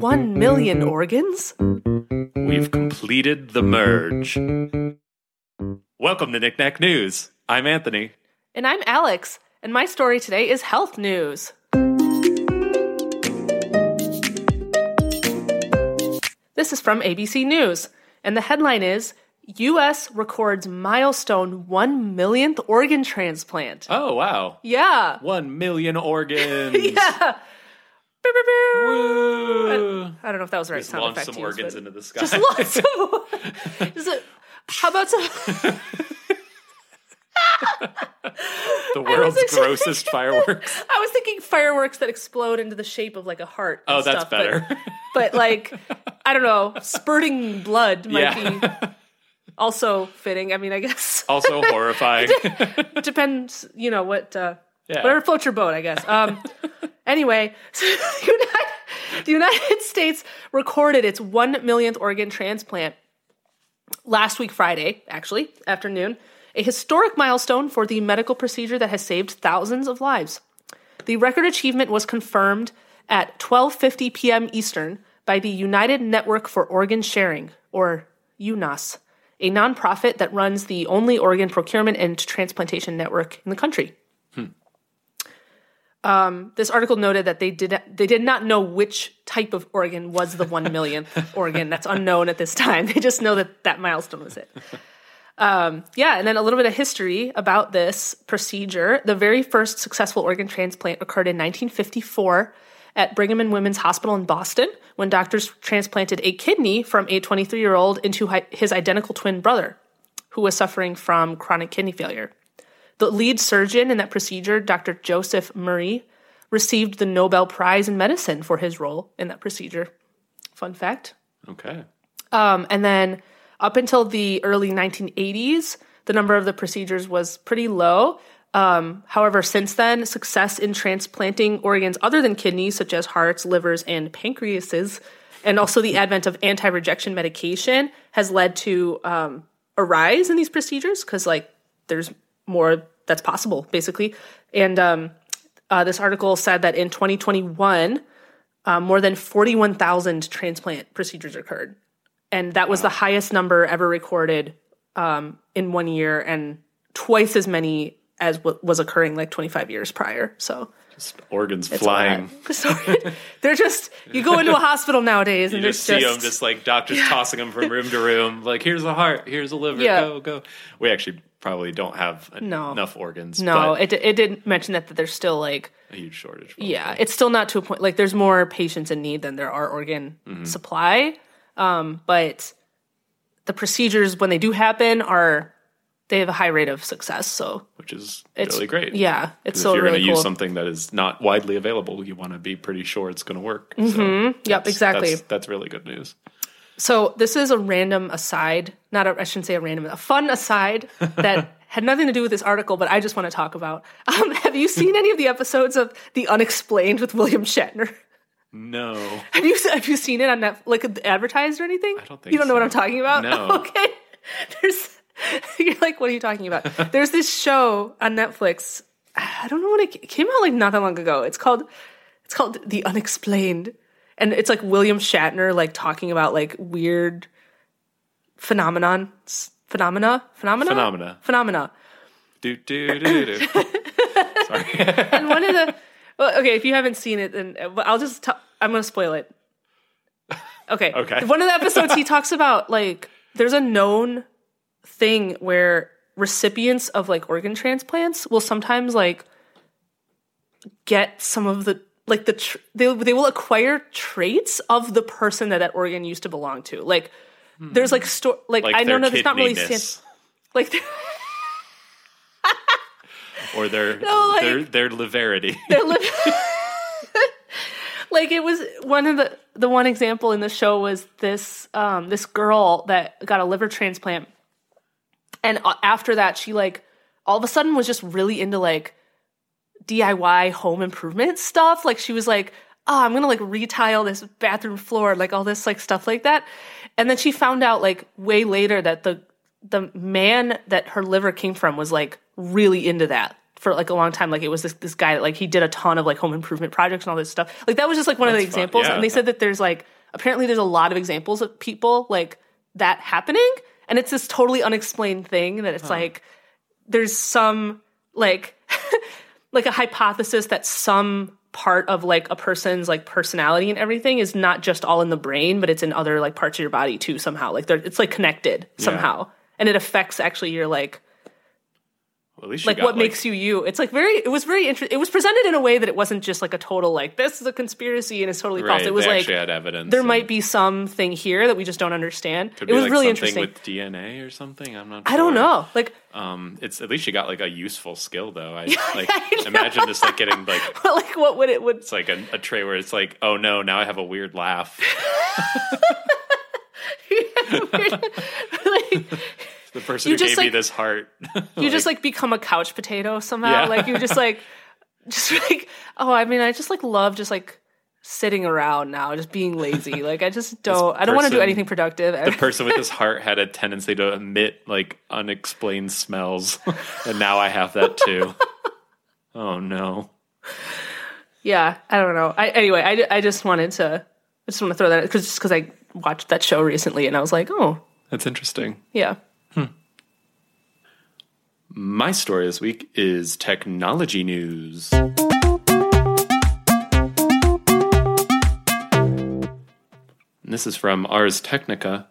One million organs? We've completed the merge. Welcome to Knick-Knack News. I'm Anthony. And I'm Alex, and my story today is health news. This is from ABC News, and the headline is US records milestone 1 millionth organ transplant. Oh, wow. Yeah. One million organs. Yeah. Woo. I don't know if that was the right Just sound effect some to use, organs into the sky. Just lots of. Is it, how about some? the world's grossest fireworks. I was thinking fireworks that explode into the shape of like a heart. and Oh, that's stuff, better. But, like, I don't know, spurting blood might be yeah. Also fitting. I mean, I guess also horrifying. it depends. You know what? Uh, Yeah. Whatever floats your boat, I guess. Um, anyway, so the, United, the United States recorded its one millionth organ transplant last week, Friday, actually, afternoon, a historic milestone for the medical procedure that has saved thousands of lives. The record achievement was confirmed at 12:50 p.m. Eastern by the United Network for Organ Sharing, or UNOS, a nonprofit that runs the only organ procurement and transplantation network in the country. Um, this article noted that they did they did not know which type of organ was the one millionth organ. That's unknown at this time. They just know that that milestone was it. Um, yeah, and then a little bit of history about this procedure. The very first successful organ transplant occurred in 1954 at Brigham and Women's Hospital in Boston when doctors transplanted a kidney from a 23 year old into his identical twin brother who was suffering from chronic kidney failure. The lead surgeon in that procedure, Dr. Joseph Murray, received the Nobel Prize in Medicine for his role in that procedure. Fun fact. okay. Um, and then up until the early 1980s, the number of the procedures was pretty low. Um, however, since then, success in transplanting organs other than kidneys, such as hearts, livers, and pancreases, and also the advent of anti rejection medication, has led to um, a rise in these procedures because, like, there's more that's possible, basically. And um, uh, this article said that in 2021, uh, more than 41,000 transplant procedures occurred and that was the highest number ever recorded um, in one year and twice as many as what was occurring like 25 years prior so Just organs flying. Sorry. they're just you go into a hospital nowadays You and just there's see just, them just like doctors tossing them from room to room. Like, here's a heart, here's a liver, Yeah. go, go. We actually probably don't have No. enough organs. no it, it didn't mention that, that there's still like a huge shortage. yeah it's still not to a point like there's more patients in need than there are organ Mm-hmm. supply um, but the procedures when they do happen are they have a high rate of success so which is it's really great. yeah it's so if you're really going to cool use something that is not widely available, you want to be pretty sure it's going to work. Mm-hmm. Yep, exactly. That's, that's really good news. So this is a random aside, not a, I shouldn't say a random, a fun aside that had nothing to do with this article, but I just want to talk about. Um, have you seen any of the episodes of The Unexplained with William Shatner? No. Have you have you seen it on Netflix, like advertised or anything? I don't think you don't know what. I'm talking about. No. okay. There's you're like, what are you talking about? There's this show on Netflix. I don't know when it, it came out like not that long ago. It's called it's called The Unexplained, and it's like William Shatner like talking about like weird phenomenon phenomena phenomena Phenomena. phenomena. Do, do, do, do. Sorry. And one of the well, okay, if you haven't seen it, then uh, I'll just i I'm going to spoil it. Okay. Okay. One of the episodes he talks about like there's a known thing where recipients of like organ transplants will sometimes like get some of the like the tr- they they will acquire traits of the person that that organ used to belong to. Like there's like sto- like, like I their don't know, there's not really stand- like or their No, like- their their liverity. They're li- like it was one of the the one example in the show was this um this girl that got a liver transplant and uh, after that she like all of a sudden was just really into like DIY home improvement stuff like she was like oh I'm going to like retile this bathroom floor like all this like stuff like that and then she found out like way later that the the man that her liver came from was like really into that for like a long time. Like it was this this guy that like he did a ton of like home improvement projects and all this stuff. Like that was just like one of the fun, examples. yeah. And they said that there's like apparently there's a lot of examples of people like that happening, and it's this totally unexplained thing that it's like there's some like like a hypothesis that some part of like a person's like personality and everything is not just all in the brain but it's in other like parts of your body too somehow. Like they're it's like connected somehow. And it affects actually your like Well, at least like got, what makes you you it's like very it was very interesting it was presented in a way that it wasn't just like a total like this is a conspiracy and it's totally right, false it was like actually had evidence. there might be something here that we just don't understand it was like really something interesting with DNA or something. I'm not. i don't know like Um, it's at least you got like a useful skill though. I like I imagine just like getting like like what would it would it's like a, a tray where it's like, oh no, now I have a weird laugh. like, The person You who just, gave me this heart. you just like become a couch potato somehow. Yeah. Like you just like just like oh, I mean, I just like love just like sitting around now, just being lazy. Like I just don't I don't want to do anything productive. the person with this heart had a tendency to emit like unexplained smells, and now I have that too. Oh no. yeah, I don't know. I anyway, I, I just wanted to I just want to throw that because just because I watched that show recently and I was like, oh That's interesting. yeah. My story this week is technology news. And this is from Ars Technica.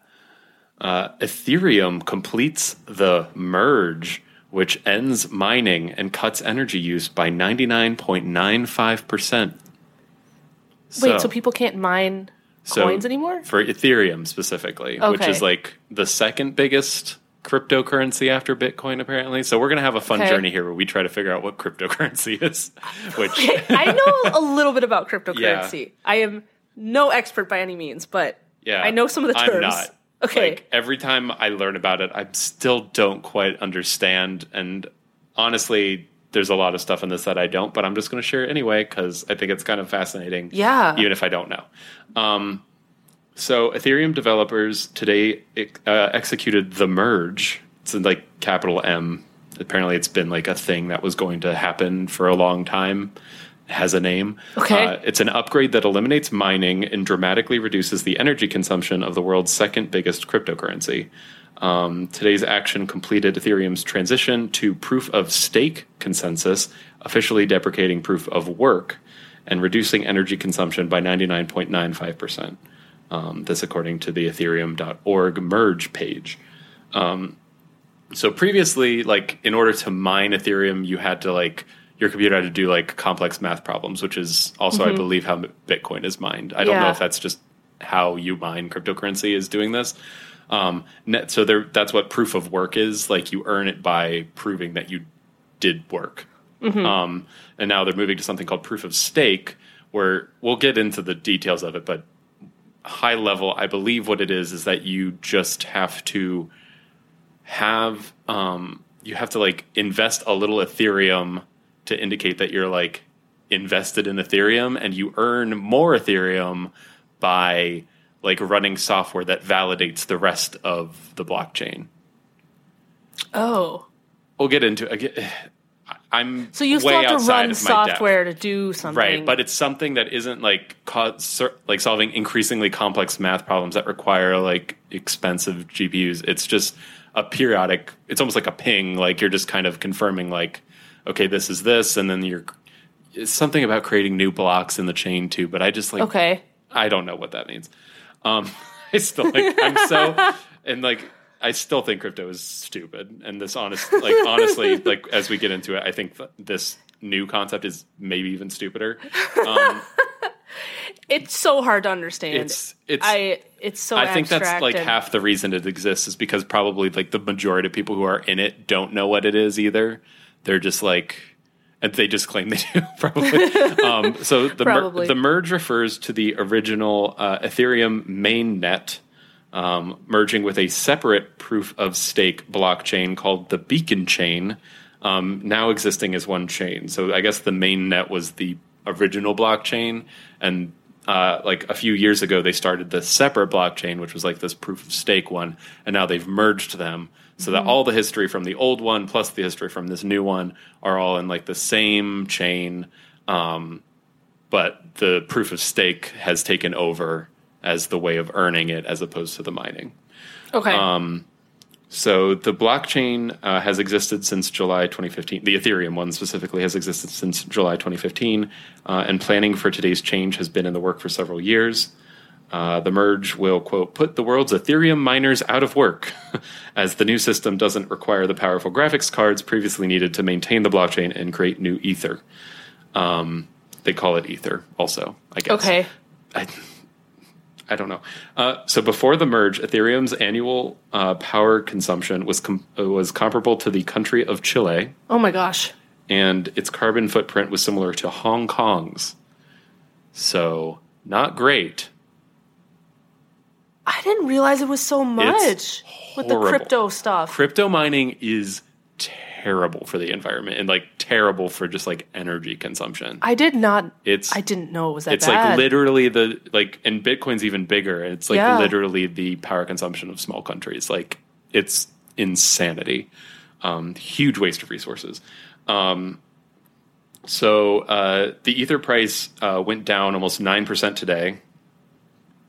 Uh, Ethereum completes the merge, which ends mining and cuts energy use by 99.95%. Wait, so people can't mine So, coins anymore? For Ethereum specifically, which is like the second biggest cryptocurrency after Bitcoin, apparently. So we're going to have a fun Okay. journey here where we try to figure out what cryptocurrency is, which I know a little bit about cryptocurrency. I am no expert by any means, but yeah, I know some of the terms. I'm not. Okay. Like, every time I learn about it, I still don't quite understand. And honestly, there's a lot of stuff in this that I don't, but I'm just going to share it anyway because I think it's kind of fascinating. Yeah. Even if I don't know. Um, so Ethereum developers today uh, executed the merge. It's in like capital M. Apparently, it's been like a thing that was going to happen for a long time. It has a name. Okay. Uh, it's an upgrade that eliminates mining and dramatically reduces the energy consumption of the world's second biggest cryptocurrency. Um, today's action completed Ethereum's transition to proof of stake consensus, officially deprecating proof of work and reducing energy consumption by 99.95%. Um, this, according to the ethereum.org merge page. Um, so previously, like in order to mine Ethereum, you had to like your computer had to do like complex math problems, which is also, I believe, how Bitcoin is mined. I don't know if that's just how you mine cryptocurrency is doing this. Um, net, so there, that's what proof of work is. Like you earn it by proving that you did work. Um, and now they're moving to something called proof of stake, where we'll get into the details of it, but high level, I believe what it is is that you just have to have um, you have to like invest a little Ethereum to indicate that you're like invested in Ethereum, and you earn more Ethereum by like running software that validates the rest of the blockchain. Oh. We'll get into again. I'm So you way still have to run of my depth. software to do something. Right, but it's something that isn't like ser- like solving increasingly complex math problems that require like expensive GPUs. It's just a periodic. It's almost like a ping. Like you're just kind of confirming like, okay, this is this, and then you're. It's something about creating new blocks in the chain too, but I just like okay. I don't know what that means. Um, I still like I'm so and like I still think crypto is stupid. And this honest like honestly like as we get into it, I think th- this new concept is maybe even stupider. Um, It's so hard to understand. it's it's I it's so I think that's like half the reason it exists is because probably like the majority of people who are in it don't know what it is either. They're just like, and they just claim they do probably. um, so the mer- the merge refers to the original uh, Ethereum mainnet um, merging with a separate proof of stake blockchain called the Beacon chain, um, now existing as one chain. So I guess the main net was the original blockchain, and uh, like a few years ago, they started the separate blockchain, which was like this proof of stake one, and now they've merged them. so that all the history from the old one plus the history from this new one are all in like the same chain. Um, but the proof of stake has taken over as the way of earning it as opposed to the mining. Okay. Um, So the blockchain uh, has existed since July 2015. The Ethereum one specifically has existed since July 2015, uh, and planning for today's change has been in the work for several years. Uh, the merge will, quote, put the world's Ethereum miners out of work, as the new system doesn't require the powerful graphics cards previously needed to maintain the blockchain and create new Ether. Um, they call it Ether, also, I guess. okay. I, I don't know. Uh, so before the merge, Ethereum's annual uh, power consumption was com- uh, was comparable to the country of Chile, Oh my gosh. and its carbon footprint was similar to Hong Kong's. So not great. I didn't realize it was so much with the horrible. crypto stuff. Crypto mining is terrible for the environment and like terrible for just like energy consumption. I did not. It's I didn't know it was that it's bad. like literally the like and bitcoin's even bigger it's like Yeah. literally the power consumption of small countries like it's insanity um, huge waste of resources um, so uh, the ether price uh, went down almost 9% today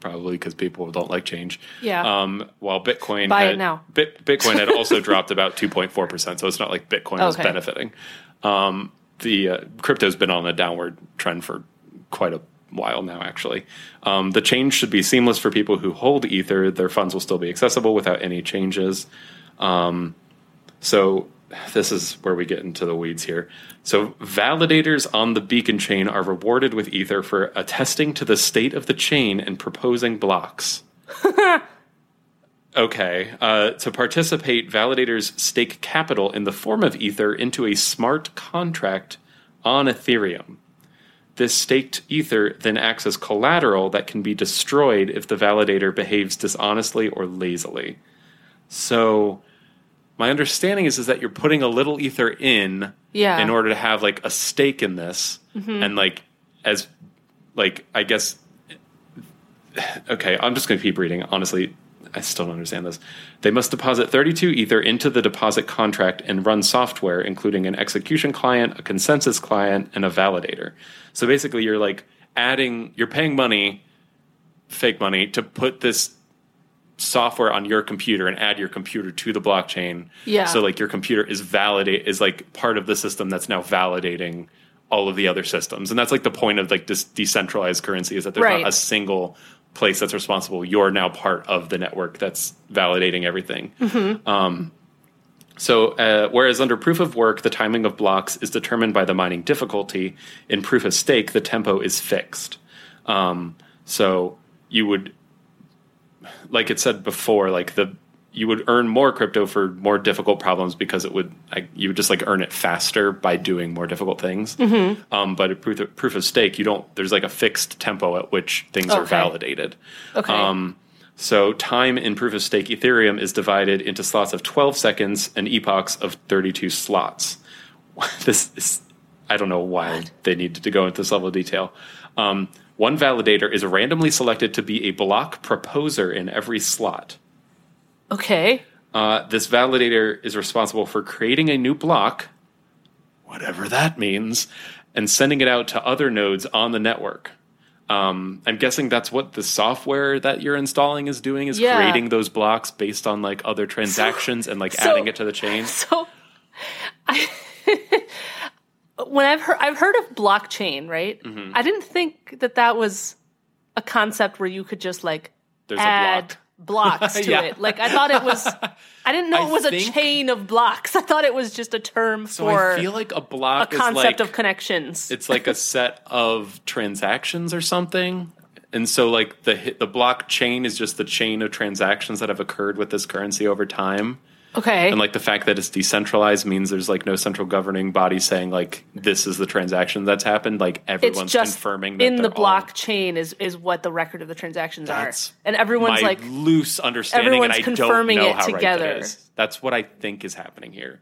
probably because people don't like change Yeah. um, while bitcoin Buy it had, now. Bit, bitcoin had also dropped about 2.4% so it's not like bitcoin was benefiting um, the uh, crypto's been on a downward trend for quite a while now actually. Um, the change should be seamless for people who hold ether. Their funds will still be accessible without any changes. Um, so this is where we get into the weeds here. So validators on the beacon chain are rewarded with ether for attesting to the state of the chain and proposing blocks Okay. Uh, to participate, validators stake capital in the form of Ether into a smart contract on Ethereum. This staked Ether then acts as collateral that can be destroyed if the validator behaves dishonestly or lazily. So, my understanding is, is that you're putting a little Ether in Yeah. in order to have like a stake in this, and like as like I guess okay, I'm just going to keep reading. Honestly, I still don't understand this. They must deposit 32 Ether into the deposit contract and run software, including an execution client, a consensus client, and a validator. So basically, you're like adding, you're paying money, fake money, to put this software on your computer and add your computer to the blockchain. Yeah. So like your computer is validate is like part of the system that's now validating all of the other systems. And that's like the point of like this decentralized currency is that there's Right. not a single place that's responsible. You're now part of the network that's validating everything. Um, so, uh, whereas under proof of work, the timing of blocks is determined by the mining difficulty, in proof of stake, the tempo is fixed. Um, so, you would, like it said before, like the you would earn more crypto for more difficult problems because it would like, you would just like earn it faster by doing more difficult things. Um, but at proof of, proof of stake, you don't. There's like a fixed tempo at which things are validated. okay. Um, so time in proof of stake Ethereum is divided into slots of 12 seconds and epochs of 32 slots. this is, I don't know why they needed to go into this level of detail. Um, one validator is randomly selected to be a block proposer in every slot. Okay. Uh, this validator is responsible for creating a new block, whatever that means, and sending it out to other nodes on the network. Um, I'm guessing that's what the software that you're installing is doing is Yeah. creating those blocks based on like other transactions and like so- adding it to the chain. So, I when I've heard I've heard of blockchain, right? Mm-hmm. I didn't think that that was a concept where you could just like There's a add block. Blocks to Yeah. it. Like I thought it was. I didn't know I it was think- a chain of blocks. I thought it was just a term So for I feel like a a block is concept like of connections. it's like a set of transactions or something. And so like the the blockchain is just the chain of transactions that have occurred with this currency over time. Okay. and like the fact that it's decentralized means there's like no central governing body saying like this is the transaction that's happened like everyone's confirming that in the they're all- blockchain is is what the record of the transactions are, and everyone's my like, loose understanding everyone's and I confirming don't know it how together. right that that's what i think is happening here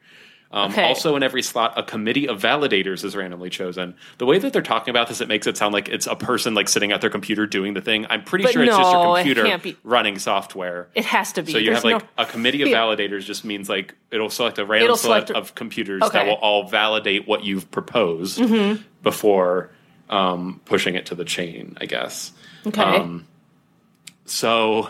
Um, Okay. Also, in every slot, a committee of validators is randomly chosen. The way that they're talking about this, it makes it sound like it's a person like sitting at their computer doing the thing. I'm pretty But sure it's just no, your computer running software. It has to be. So you There's have like no- a committee of validators just means like it'll select a random select of computers Okay. Mm-hmm. that will all validate what you've proposed before um, pushing it to the chain, I guess. okay. Um, so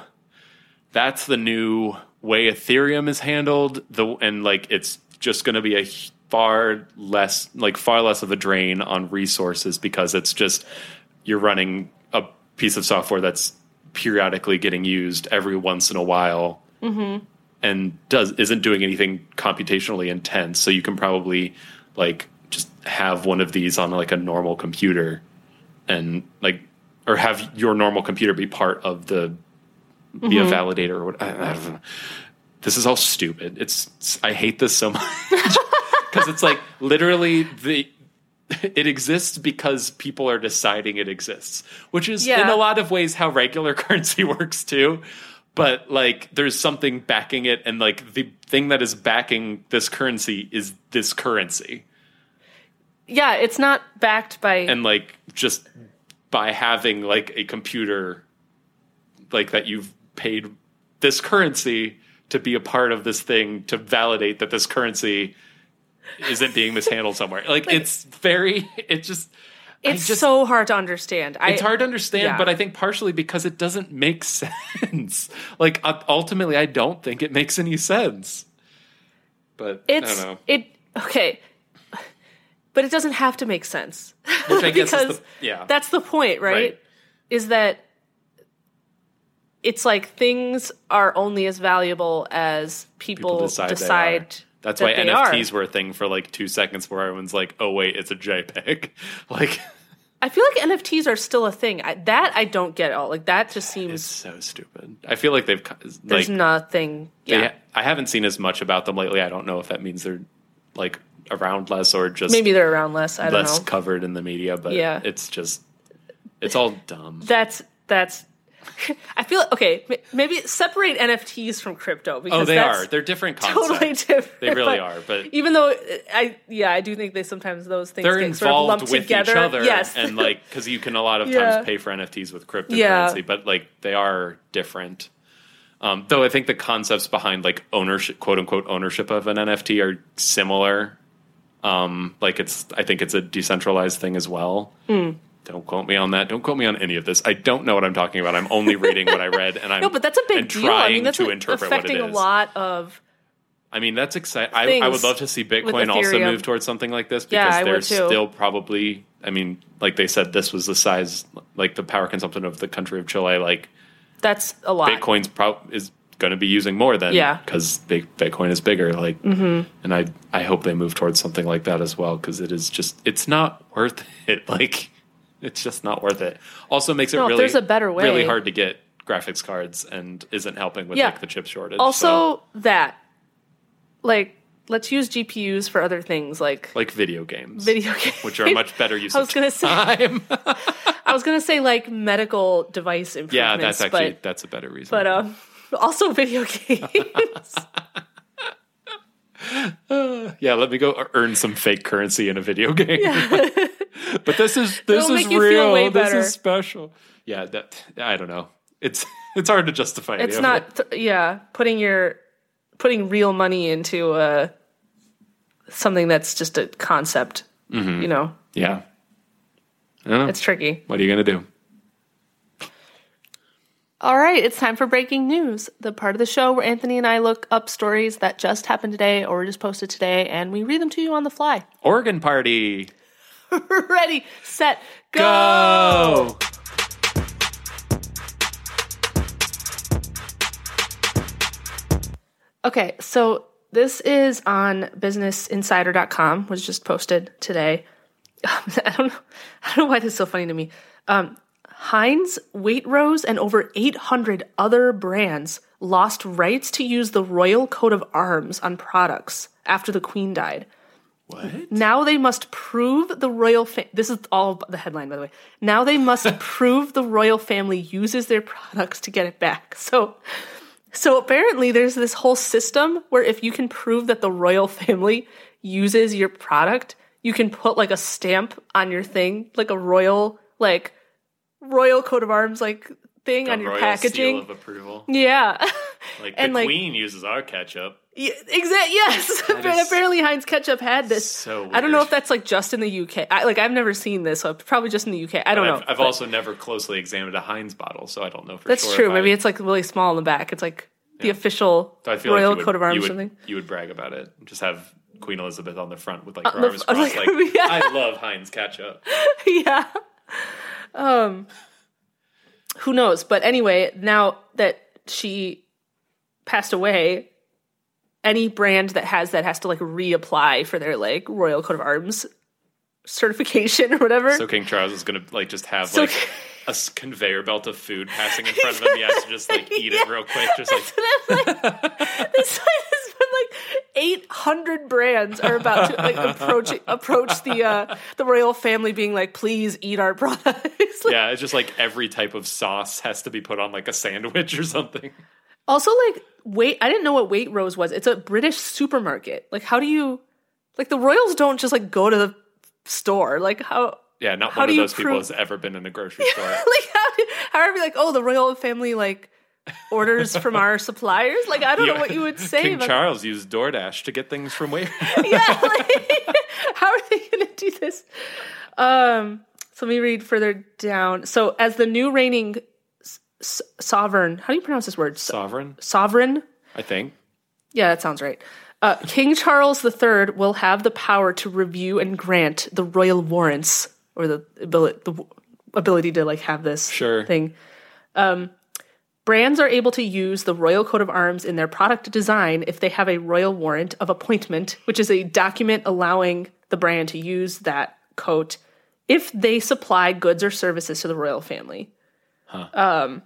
that's the new way Ethereum is handled. The and like it's just going to be a far less like far less of a drain on resources because it's just you're running a piece of software that's periodically getting used every once in a while mm-hmm. and does isn't doing anything computationally intense. So you can probably like just have one of these on like a normal computer and like or have your normal computer be part of the be a mm-hmm. validator or what I, I. This is all stupid. It's I hate this so much because it's like literally the it exists because people are deciding it exists, which is in a lot of ways how regular currency works too. But like there's something backing it and like the thing that is backing this currency is this currency. yeah, it's not backed by. and like just by having like a computer like that you've paid this currency to be a part of this thing to validate that this currency isn't being mishandled somewhere like it's very it just. It's just- so hard to understand. it's I, hard to understand yeah. but i think partially because it doesn't make sense like uh, ultimately i don't think it makes any sense but It's i don't know it okay, but it doesn't have to make sense. which i guess the yeah That's the point, right? Right. Is that it's like things are only as valuable as people, people decide, decide. That's that why NFTs are. were a thing for like two seconds, where everyone's like, "Oh wait, it's a JPEG." Like, I feel like NFTs are still a thing. I, that I don't get at all. Like that just it's seems so stupid. I feel like they've co- there's nothing. Yeah, ha- I haven't seen as much about them lately. I don't know if that means they're like around less or just maybe they're around less. I don't know. less know. covered in the media. But Yeah. it's just it's all dumb. That's that's. I feel okay. Maybe separate NFTs from crypto because Oh, they are. They're different concepts. totally different. They really but are, but- even though I yeah I do think they sometimes those things They're get sort of lumped with together. each other, Yes, and like because you can a lot of Yeah. times pay for NFTs with cryptocurrency, Yeah. but like they are different. Um, though I think the concepts behind like ownership, quote unquote, ownership of an NFT are similar. Um, like it's, I think it's a decentralized thing as well. Hmm. Don't quote me on that. Don't quote me on any of this. I don't know what I'm talking about. I'm only reading what I read, and I'm no, but that's a big deal. I mean, that's to like, interpret what it affecting a lot of I mean, that's exciting. I, I would love to see Bitcoin also move towards something like this because would they're still probably. I mean, like they said, this was the size, like the power consumption of the country of Chile. Like that's a lot. Bitcoin's pro- is going to be using more than Yeah. because Bitcoin is bigger. Like, mm-hmm. and I I hope they move towards something like that as well because it is just it's not worth it. Like, it's just not worth it. Also makes it No, really there's a better way. really hard to get graphics cards and isn't helping with Yeah. like the chip shortage. Also, so, that like let's use GPUs for other things like like video games, video games, which are much better use I was gonna say- I was gonna say like medical device improvements. yeah, that's actually but, that's a better reason. but um, also video games. yeah, let me go earn some fake currency in a video game. but this is this It'll is make you feel real. way This better. is special. Yeah, that I don't know. It's it's hard to justify. it's not. it. th- yeah, putting your putting real money into uh something that's just a concept. Mm-hmm. You know, Yeah. I don't know. it's tricky. what are you gonna do? All right, it's time for breaking news, the part of the show where Anthony and I look up stories that just happened today or just posted today, and we read them to you on the fly. Oregon party. Ready, set, go! Go. Okay, so this is on businessinsider.com, was just posted today. I don't know. I don't know why this is so funny to me. Um, Heinz, Waitrose, and over 800 other brands lost rights to use the royal coat of arms on products after the queen died. What? Now they must prove the royal fa- this is all the headline by the way. Now they must prove the royal family uses their products to get it back. So so apparently there's this whole system where if you can prove that the royal family uses your product, you can put like a stamp on your thing, like a royal, like royal coat of arms, like thing on your packaging. seal of approval. yeah. Like And, the like- queen uses our ketchup. Yeah, exact. Yes, That but is apparently Heinz ketchup had this. so I don't know if that's like just in the UK. I, like I've never seen this, so probably just in the UK. I don't I've, know. I've but also never closely examined a Heinz bottle, so I don't know for that's sure. That's true. Maybe I, it's like really small in the back. It's like the official so royal like would, coat of arms or something. You would brag about it. Just have Queen Elizabeth on the front with like her the arms crossed, like, like, yeah. I love Heinz ketchup. yeah. Um. Who knows? But anyway, now that she passed away, any brand that has that has to like reapply for their like royal coat of arms certification or whatever. So King Charles is gonna like just have So- like a s- conveyor belt of food passing in front of him. He has to just like eat it real quick, just like this has been like 800 brands are about to like approach approach the uh the royal family being like please eat our products Like, yeah, it's just like every type of sauce has to be put on like a sandwich or something. Also like wait i didn't know what waitrose was it's a british supermarket like how do you like the royals don't just like go to the store like how Yeah, not How one of you those people has ever been in a grocery store. like how do, how are we like oh the royal family like orders from our suppliers like i don't know what you would say King about Charles used DoorDash to get things from where? yeah, like, how are they going to do this? Um, so let me read further down. So, as the new reigning sovereign, how do you pronounce this word? So- Sovereign, sovereign? I think. Yeah, that sounds right. Uh, King Charles III will have the power to review and grant the royal warrants, or the ability, the ability to like have this Sure. thing. Um, brands are able to use the royal coat of arms in their product design if they have a royal warrant of appointment, which is a document allowing the brand to use that coat if they supply goods or services to the royal family. Um,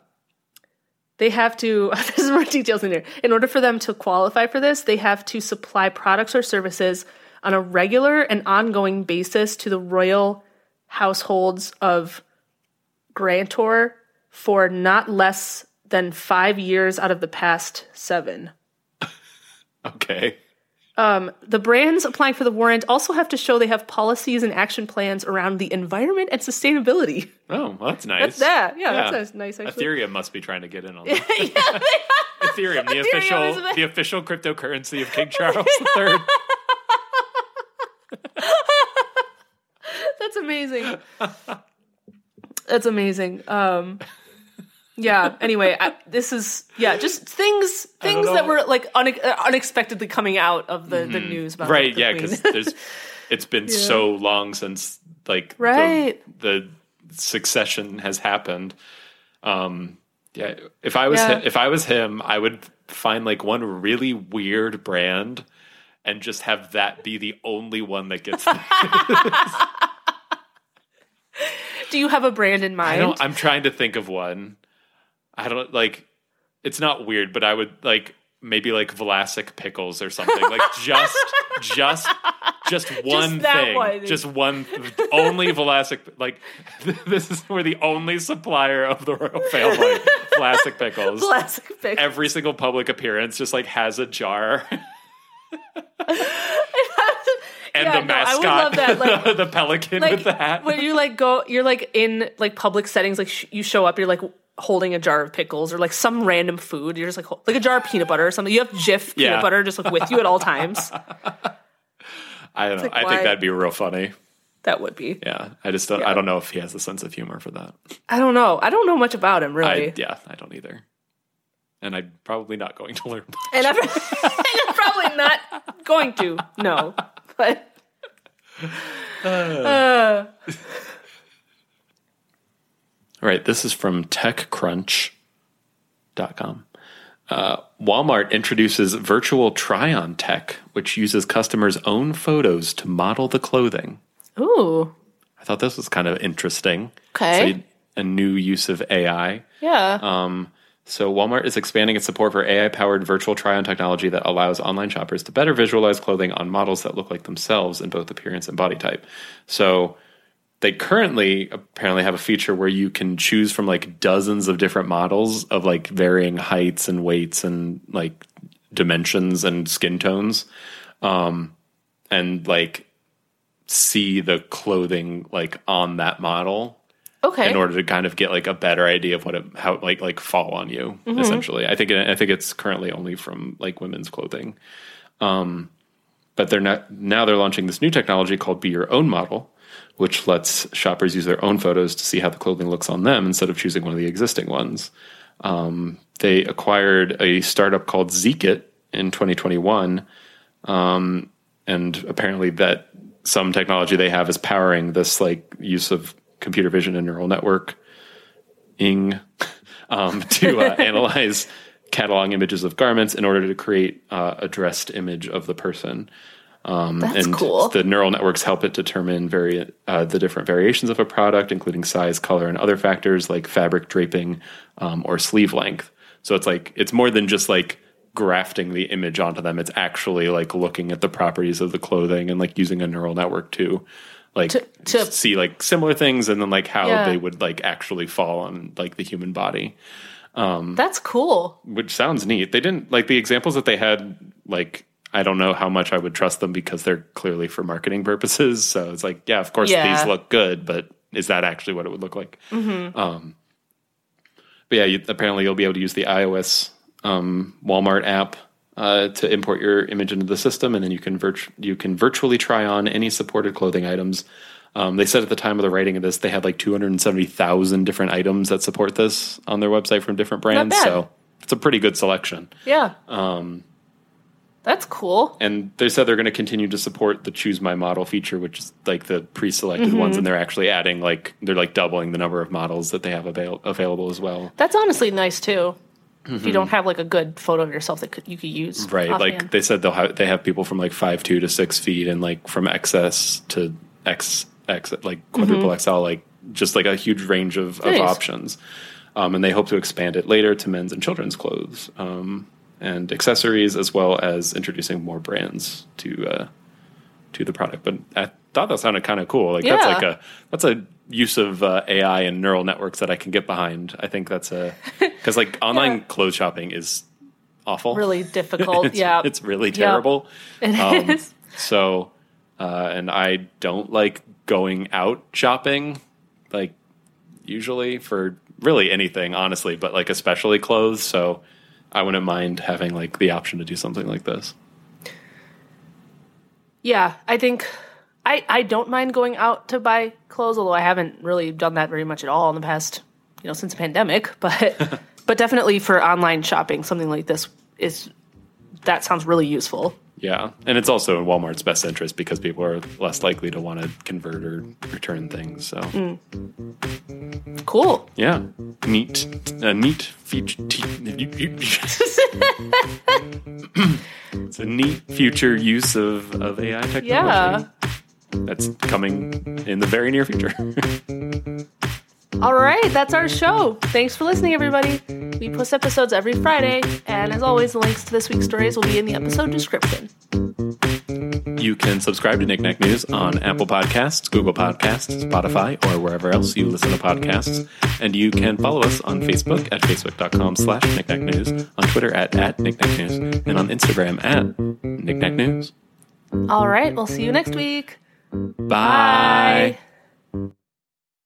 they have to. There's more details in here. In order for them to qualify for this, they have to supply products or services on a regular and ongoing basis to the royal households of grantor for not less than five years out of the past seven. Okay. The brands applying for the warrant also have to show they have policies and action plans around the environment and sustainability. Oh, well, that's nice. That's that, yeah, that's nice. Actually, Ethereum must be trying to get in on that. yeah, Ethereum, the Ethereum official, is the official cryptocurrency of King Charles III. that's amazing. That's amazing. Um, yeah. Anyway, I, this is yeah, just things things that were like une- uh, unexpectedly coming out of the, the news about Mm-hmm. right? the Yeah, because there's it's been so long since like Right. the, succession has happened. Um, yeah, if I was Yeah. if I was him, I would find like one really weird brand and just have that be the only one that gets. Do you have a brand in I mind? don't. I'm trying to think of one. I don't like. It's not weird, but I would like maybe like Vlasic pickles or something. Like just, just, just one that thing. one. Just one. Only Vlasic. Like this is we're the only supplier of the royal family. Vlasic pickles. Classic pick. Every single public appearance just like has a jar. And Yeah, the no, I mascot, would love that, like- the pelican like with the hat. when you like go you're like in like public settings like sh- you show up you're like holding a jar of pickles or like some random food you're just like like a jar of peanut butter or something you have Jif peanut Yeah. butter just like with you at all times I don't know. like, I why- think that'd be real funny. that would be Yeah, I just don't. I don't know if he has a sense of humor for that. I don't know I don't know much about him really I yeah, I don't either. And I'm probably not going to learn. much. and I'm, and I'm probably not going to no but uh, All right, this is from TechCrunch.com. Uh, Walmart introduces virtual try-on tech, which uses customers' own photos to model the clothing. ooh I thought this was kind of interesting. Okay. A, a new use of AI. yeah Um, so Walmart is expanding its support for AI-powered virtual try-on technology that allows online shoppers to better visualize clothing on models that look like themselves in both appearance and body type. So they currently apparently have a feature where you can choose from like dozens of different models of like varying heights and weights and like dimensions and skin tones. Um, and like see the clothing like on that model Okay. in order to kind of get like a better idea of what it how like like fall on you essentially. I think I think it's currently only from like women's clothing. Um but they're not now they're launching this new technology called be your own model which lets shoppers use their own photos to see how the clothing looks on them instead of choosing one of the existing ones. Um, they acquired a startup called Zeekit in 2021 um, and apparently that some technology they have is powering this like use of computer vision and neural network ing um, to uh, analyze catalog images of garments in order to create uh, a dressed image of the person That's and cool. the neural networks help it determine vari- uh, the different variations of a product, including size, color, and other factors like fabric draping um, or sleeve length. So it's like it's more than just like grafting the image onto them. It's actually like looking at the properties of the clothing and like using a neural network to like To- to- see like similar things and then like how Yeah. they would like actually fall on like the human body That's cool. which sounds neat. They didn't like the examples that they had. Like, I don't know how much I would trust them because they're clearly for marketing purposes. So it's like, yeah, of course Yeah. these look good, but is that actually what it would look like? Um, but yeah, you, apparently you'll be able to use the iOS um, Walmart app uh, to import your image into the system, and then you can virt- you can virtually try on any supported clothing items. Um, they said at the time of the writing of this, they had like 270,000 different items that support this on their website from different brands. So it's a pretty good selection. Yeah. Um, That's cool. And they said they're going to continue to support the choose my model feature, which is like the pre-selected ones, and they're actually adding like they're like doubling the number of models that they have avail- available as well. That's honestly nice too. If you don't have like a good photo of yourself that you could use, Mm-hmm. Right. Like they said they'll have they have people from like five two to six feet and like from XS to X X like quadruple XL, like just like a huge range of, of Mm-hmm. Options. Um, and they hope to expand it later to men's and children's clothes um, and accessories, as well as introducing more brands to uh, to the product. But I thought that sounded kind of cool. Like that's like a that's a use of uh, AI and neural networks that I can get behind. I think that's a because like online Yeah. clothes shopping is awful really difficult. it's, yeah, it's really terrible. It Um, is. So, uh, and I don't like going out shopping, like usually for really anything, honestly, but like especially clothes. So, I wouldn't mind having like the option to do something like this. Yeah, I think I I don't mind going out to buy clothes, although I haven't really done that very much at all in the past, you know, since the pandemic. But but definitely for online shopping, something like this is that sounds really useful. Yeah, and it's also in Walmart's best interest because people are less likely to want to convert or return things. So, mm. Cool. yeah, neat, a neat feature. it's a neat future use of, of AI technology. Yeah. that's coming in the very near future. All right, that's our show. Thanks for listening, everybody. We post episodes every Friday, and as always, the links to this week's stories will be in the episode description. you can subscribe to Knickknack News on Apple Podcasts, Google Podcasts, Spotify, or wherever else you listen to podcasts. And you can follow us on Facebook at facebook.com slash knickknack news, on Twitter at, at knickknack news, and on Instagram at knickknack news. All right, we'll see you next week. Bye. Bye.